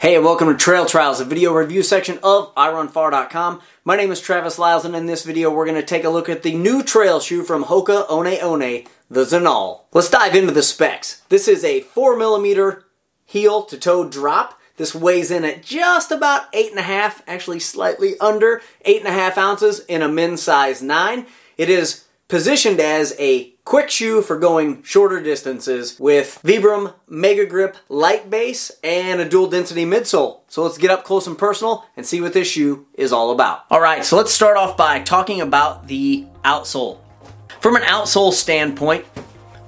Hey, and welcome to Trail Trials, the video review section of iRunFar.com. My name is Travis Liles, and in this video, we're going to take a look at the new trail shoe from Hoka One One, the Zinal. Let's dive into the specs. This is a 4mm heel to toe drop. This weighs in at just about 8.5, actually slightly under 8.5 ounces in a men's size 9. It is positioned as a quick shoe for going shorter distances with Vibram Mega Grip light base and a dual density midsole. So let's get up close and personal and see what this shoe is all about. All right, so let's start off by talking about the outsole. From an outsole standpoint,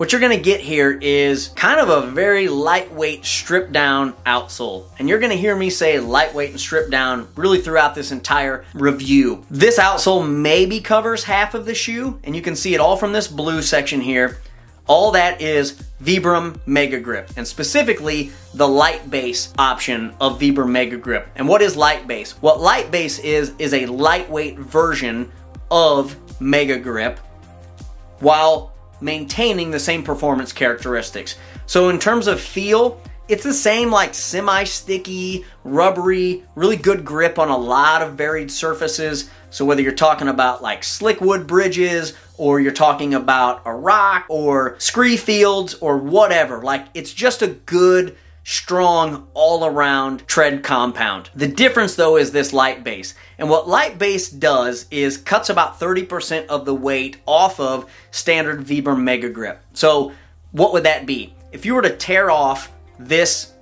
what you're to get here is kind of a very lightweight stripped down outsole. And you're to hear me say lightweight and stripped down really throughout this entire review. This outsole maybe covers half of the shoe, and you can see it all from this blue section here. All that is Vibram Mega Grip, and specifically the light base option of Vibram Mega Grip. And what is light base? What light base is, is a lightweight version of Mega Grip, while maintaining the same performance characteristics. So in terms of feel, it's the same like semi-sticky, rubbery, really good grip on a lot of varied surfaces. So whether you're talking about like slick wood bridges or you're talking about a rock or scree fields or whatever, like it's just a good strong all around tread compound. The difference though is this light base. And what light base does is cuts about 30% of the weight off of standard Vibram Mega Grip. So what would that be? If you were to tear off this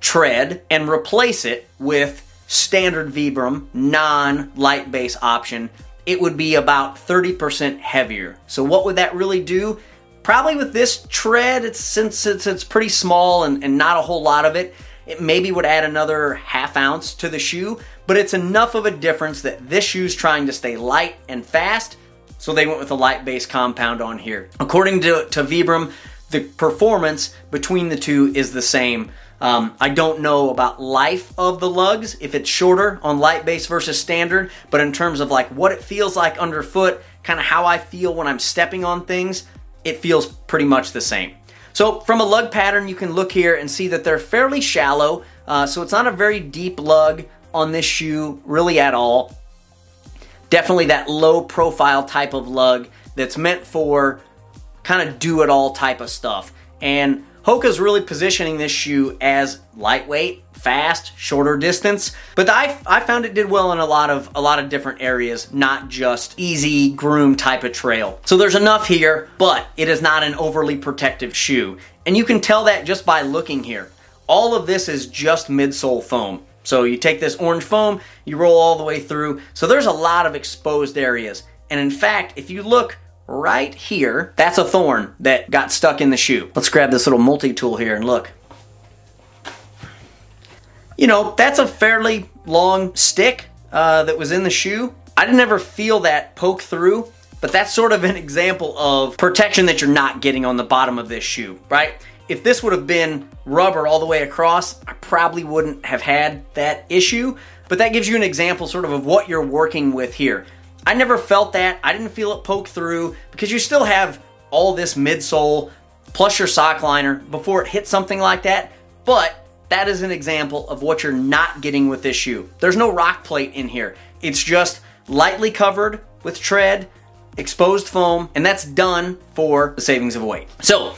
tread and replace it with standard Vibram non light base option, it would be about 30% heavier. So what would that really do? Probably with this tread, it's, since it's, it's pretty small and, and not a whole lot of it, it maybe would add another half ounce to the shoe, but it's enough of a difference that this shoe's trying to stay light and fast, so they went with a light base compound on here. According to, to Vibram, the performance between the two is the same. Um, I don't know about life of the lugs, if it's shorter on light base versus standard, but in terms of like what it feels like underfoot, kind of how I feel when I'm stepping on things, it feels pretty much the same. So from a lug pattern, you can look here and see that they're fairly shallow. Uh, so it's not a very deep lug on this shoe really at all. Definitely that low profile type of lug that's meant for kind of do it all type of stuff. And Hoka's really positioning this shoe as lightweight, fast, shorter distance. But I, I found it did well in a lot of a lot of different areas, not just easy groom type of trail. So there's enough here, but it is not an overly protective shoe. And you can tell that just by looking here. All of this is just midsole foam. So you take this orange foam, you roll all the way through. So there's a lot of exposed areas. And in fact, if you look right here, that's a thorn that got stuck in the shoe. Let's grab this little multi-tool here and look. You know, that's a fairly long stick uh, that was in the shoe. I didn't ever feel that poke through, but that's sort of an example of protection that you're not getting on the bottom of this shoe, right? If this would have been rubber all the way across, I probably wouldn't have had that issue, but that gives you an example sort of of what you're working with here. I never felt that. I didn't feel it poke through because you still have all this midsole plus your sock liner before it hits something like that. But that is an example of what you're not getting with this shoe. There's no rock plate in here. It's just lightly covered with tread, exposed foam, and that's done for the savings of weight. So,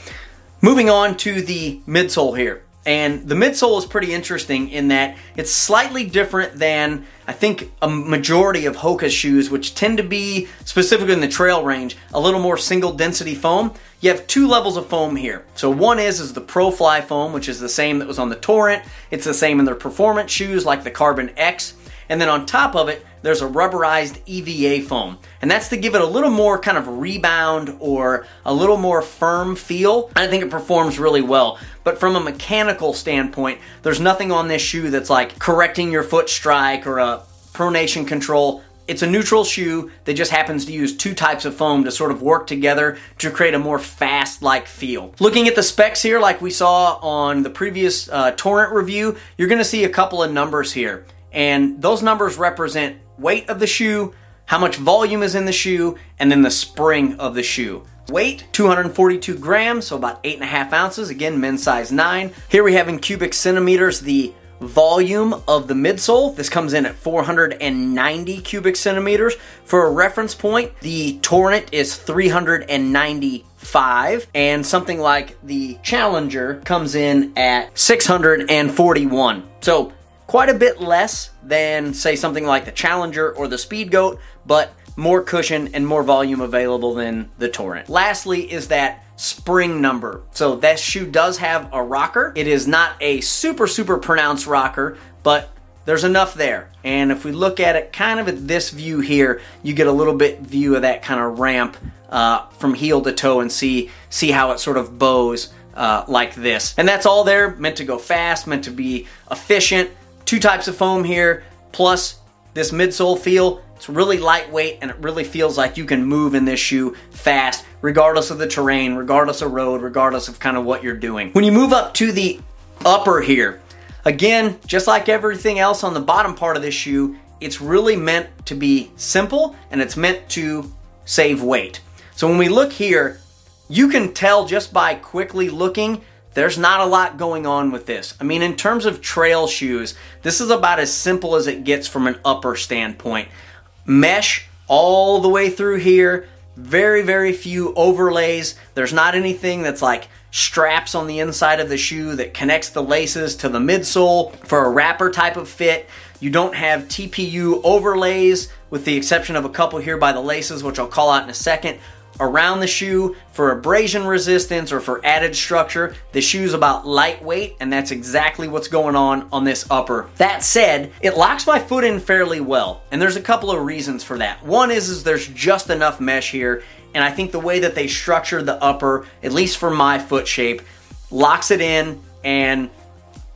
moving on to the midsole here. And the midsole is pretty interesting in that it's slightly different than I think a majority of Hoka shoes, which tend to be specifically in the trail range, a little more single density foam. You have two levels of foam here. So one is is the ProFly foam, which is the same that was on the Torrent. It's the same in their performance shoes like the Carbon X. And then on top of it, there's a rubberized EVA foam. And that's to give it a little more kind of rebound or a little more firm feel. I think it performs really well. But from a mechanical standpoint, there's nothing on this shoe that's like correcting your foot strike or a pronation control. It's a neutral shoe that just happens to use two types of foam to sort of work together to create a more fast-like feel. Looking at the specs here, like we saw on the previous uh, Torrent review, you're gonna see a couple of numbers here. And those numbers represent weight of the shoe, how much volume is in the shoe, and then the spring of the shoe. Weight, 242 grams, so about 8.5 ounces. Again, men's size 9. Here we have in cubic centimeters the volume of the midsole. This comes in at 490 cubic centimeters. For a reference point, the Torrent is 395, and something like the Challenger comes in at 641. So quite a bit less than, say, something like the Challenger or the Speedgoat, but more cushion and more volume available than the Torrent. Lastly, is that spring number. So that shoe does have a rocker. It is not a super, super pronounced rocker, but there's enough there. And if we look at it kind of at this view here, you get a little bit view of that kind of ramp uh, from heel to toe and see, see how it sort of bows uh, like this. And that's all there, meant to go fast, meant to be efficient. Two types of foam here, plus this midsole feel. It's really lightweight and it really feels like you can move in this shoe fast, regardless of the terrain, regardless of road, regardless of kind of what you're doing. When you move up to the upper here, again, just like everything else on the bottom part of this shoe, it's really meant to be simple and it's meant to save weight. So when we look here, you can tell just by quickly looking there's not a lot going on with this. I mean, in terms of trail shoes, this is about as simple as it gets from an upper standpoint. Mesh all the way through here, very, very few overlays. There's not anything that's like straps on the inside of the shoe that connects the laces to the midsole for a wrapper type of fit. You don't have TPU overlays with the exception of a couple here by the laces, which I'll call out in a second around the shoe for abrasion resistance or for added structure. The shoe's about lightweight and that's exactly what's going on on this upper. That said, it locks my foot in fairly well and there's a couple of reasons for that. One is, is there's just enough mesh here and I think the way that they structured the upper, at least for my foot shape, locks it in and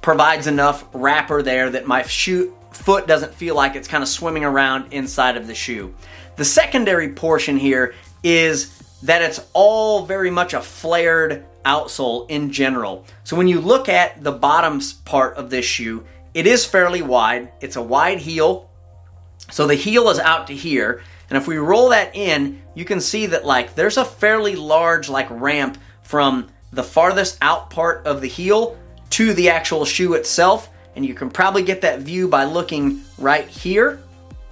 provides enough wrapper there that my shoe foot doesn't feel like it's kind of swimming around inside of the shoe. The secondary portion here is that it's all very much a flared outsole in general. So when you look at the bottom part of this shoe, it is fairly wide. It's a wide heel. So the heel is out to here. And if we roll that in, you can see that like there's a fairly large like ramp from the farthest out part of the heel to the actual shoe itself. And you can probably get that view by looking right here,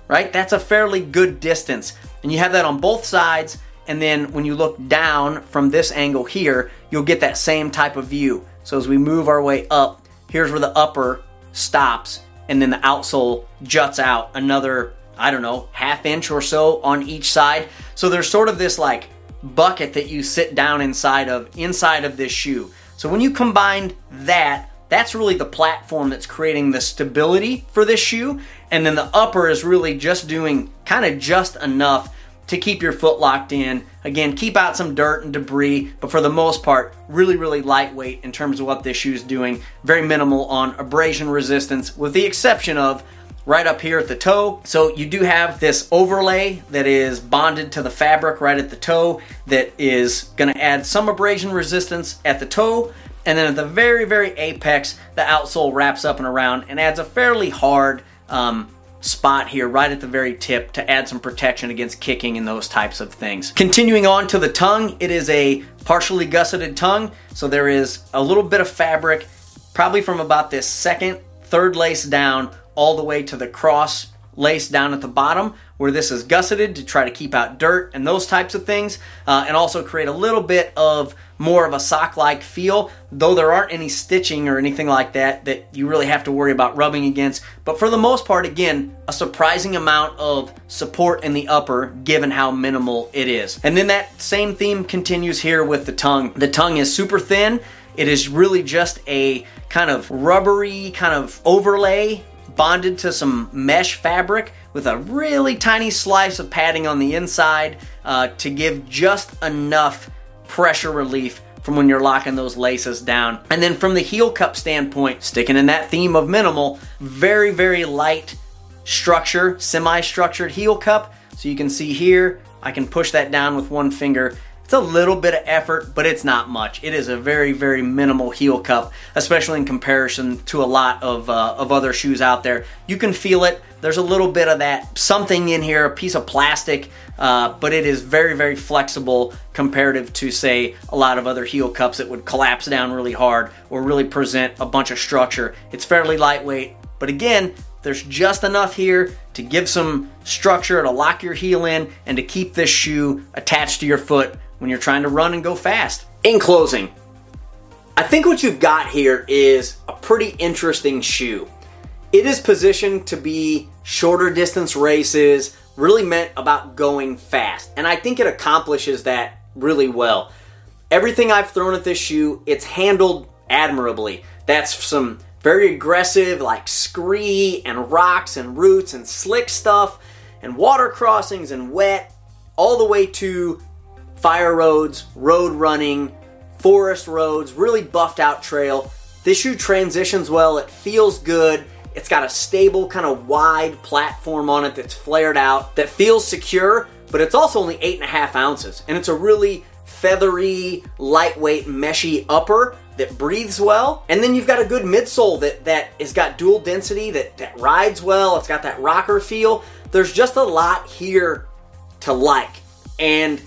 right? That's a fairly good distance. And you have that on both sides. And then when you look down from this angle here, you'll get that same type of view. So as we move our way up, here's where the upper stops and then the outsole juts out another, I don't know, half inch or so on each side. So there's sort of this like bucket that you sit down inside of, inside of this shoe. So when you combine that, that's really the platform that's creating the stability for this shoe. And then the upper is really just doing kind of just enough to keep your foot locked in. Again, keep out some dirt and debris, but for the most part, really, really lightweight in terms of what this shoe is doing. Very minimal on abrasion resistance, with the exception of right up here at the toe. So you do have this overlay that is bonded to the fabric right at the toe that is to add some abrasion resistance at the toe. And then at the very, very apex, the outsole wraps up and around and adds a fairly hard um, spot here right at the very tip to add some protection against kicking and those types of things. Continuing on to the tongue, it is a partially gusseted tongue, so there is a little bit of fabric, probably from about this second, third lace down, all the way to the cross lace down at the bottom where this is gusseted to try to keep out dirt and those types of things uh, and also create a little bit of more of a sock like feel though there aren't any stitching or anything like that that you really have to worry about rubbing against. But for the most part again a surprising amount of support in the upper given how minimal it is. And then that same theme continues here with the tongue. The tongue is super thin. It is really just a kind of rubbery kind of overlay bonded to some mesh fabric with a really tiny slice of padding on the inside uh, to give just enough pressure relief from when you're locking those laces down. And then from the heel cup standpoint, sticking in that theme of minimal, very, very light structure, semi-structured heel cup. So you can see here, I can push that down with one finger It's a little bit of effort, but it's not much. It is a very, very minimal heel cup, especially in comparison to a lot of, uh, of other shoes out there. You can feel it. There's a little bit of that something in here, a piece of plastic, uh, but it is very, very flexible comparative to, say, a lot of other heel cups that would collapse down really hard or really present a bunch of structure. It's fairly lightweight, but again, there's just enough here to give some structure to lock your heel in and to keep this shoe attached to your foot when you're trying to run and go fast. In closing, I think what you've got here is a pretty interesting shoe. It is positioned to be shorter distance races, really meant about going fast. And I think it accomplishes that really well. Everything I've thrown at this shoe, it's handled admirably. That's some very aggressive, like scree and rocks and roots and slick stuff and water crossings and wet, all the way to fire roads, road running, forest roads, really buffed out trail. This shoe transitions well, it feels good. It's got a stable, kind of wide platform on it that's flared out, that feels secure, but it's also only eight and a half ounces. And it's a really feathery, lightweight, meshy upper that breathes well. And then you've got a good midsole that, that has got dual density, that, that rides well. It's got that rocker feel. There's just a lot here to like. And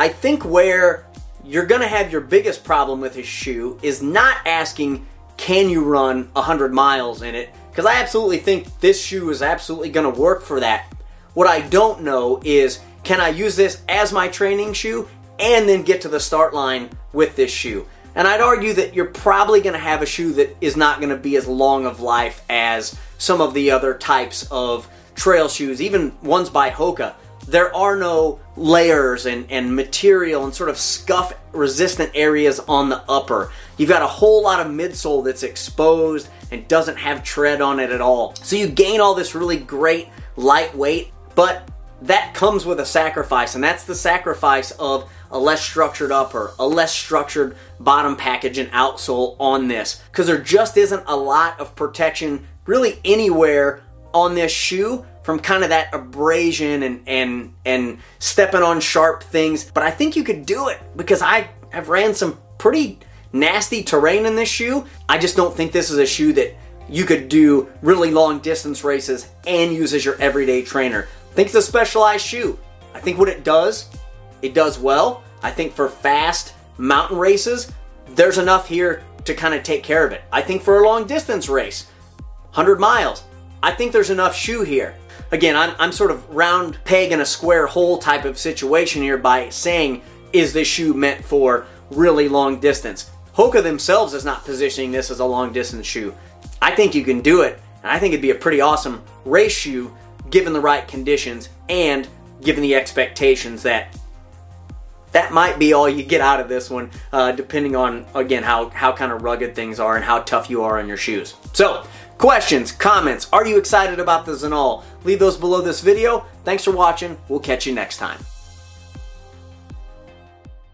I think where you're going to have your biggest problem with his shoe is not asking, can you run 100 miles in it? Because I absolutely think this shoe is absolutely going to work for that. What I don't know is, can I use this as my training shoe and then get to the start line with this shoe? And I'd argue that you're probably going to have a shoe that is not going to be as long of life as some of the other types of trail shoes, even ones by Hoka there are no layers and, and material and sort of scuff resistant areas on the upper. You've got a whole lot of midsole that's exposed and doesn't have tread on it at all. So you gain all this really great lightweight, but that comes with a sacrifice, and that's the sacrifice of a less structured upper, a less structured bottom package and outsole on this. Because there just isn't a lot of protection really anywhere on this shoe from kind of that abrasion and and and stepping on sharp things. But I think you could do it because I have ran some pretty nasty terrain in this shoe. I just don't think this is a shoe that you could do really long distance races and use as your everyday trainer. I think it's a specialized shoe. I think what it does, it does well. I think for fast mountain races, there's enough here to kind of take care of it. I think for a long distance race, 100 miles, I think there's enough shoe here. Again, I'm, I'm sort of round peg in a square hole type of situation here by saying, is this shoe meant for really long distance? Hoka themselves is not positioning this as a long distance shoe. I think you can do it, and I think it'd be a pretty awesome race shoe given the right conditions and given the expectations that that might be all you get out of this one, uh, depending on, again, how, how kind of rugged things are and how tough you are on your shoes. So, Questions, comments, are you excited about the Zinal? Leave those below this video. Thanks for watching. We'll catch you next time.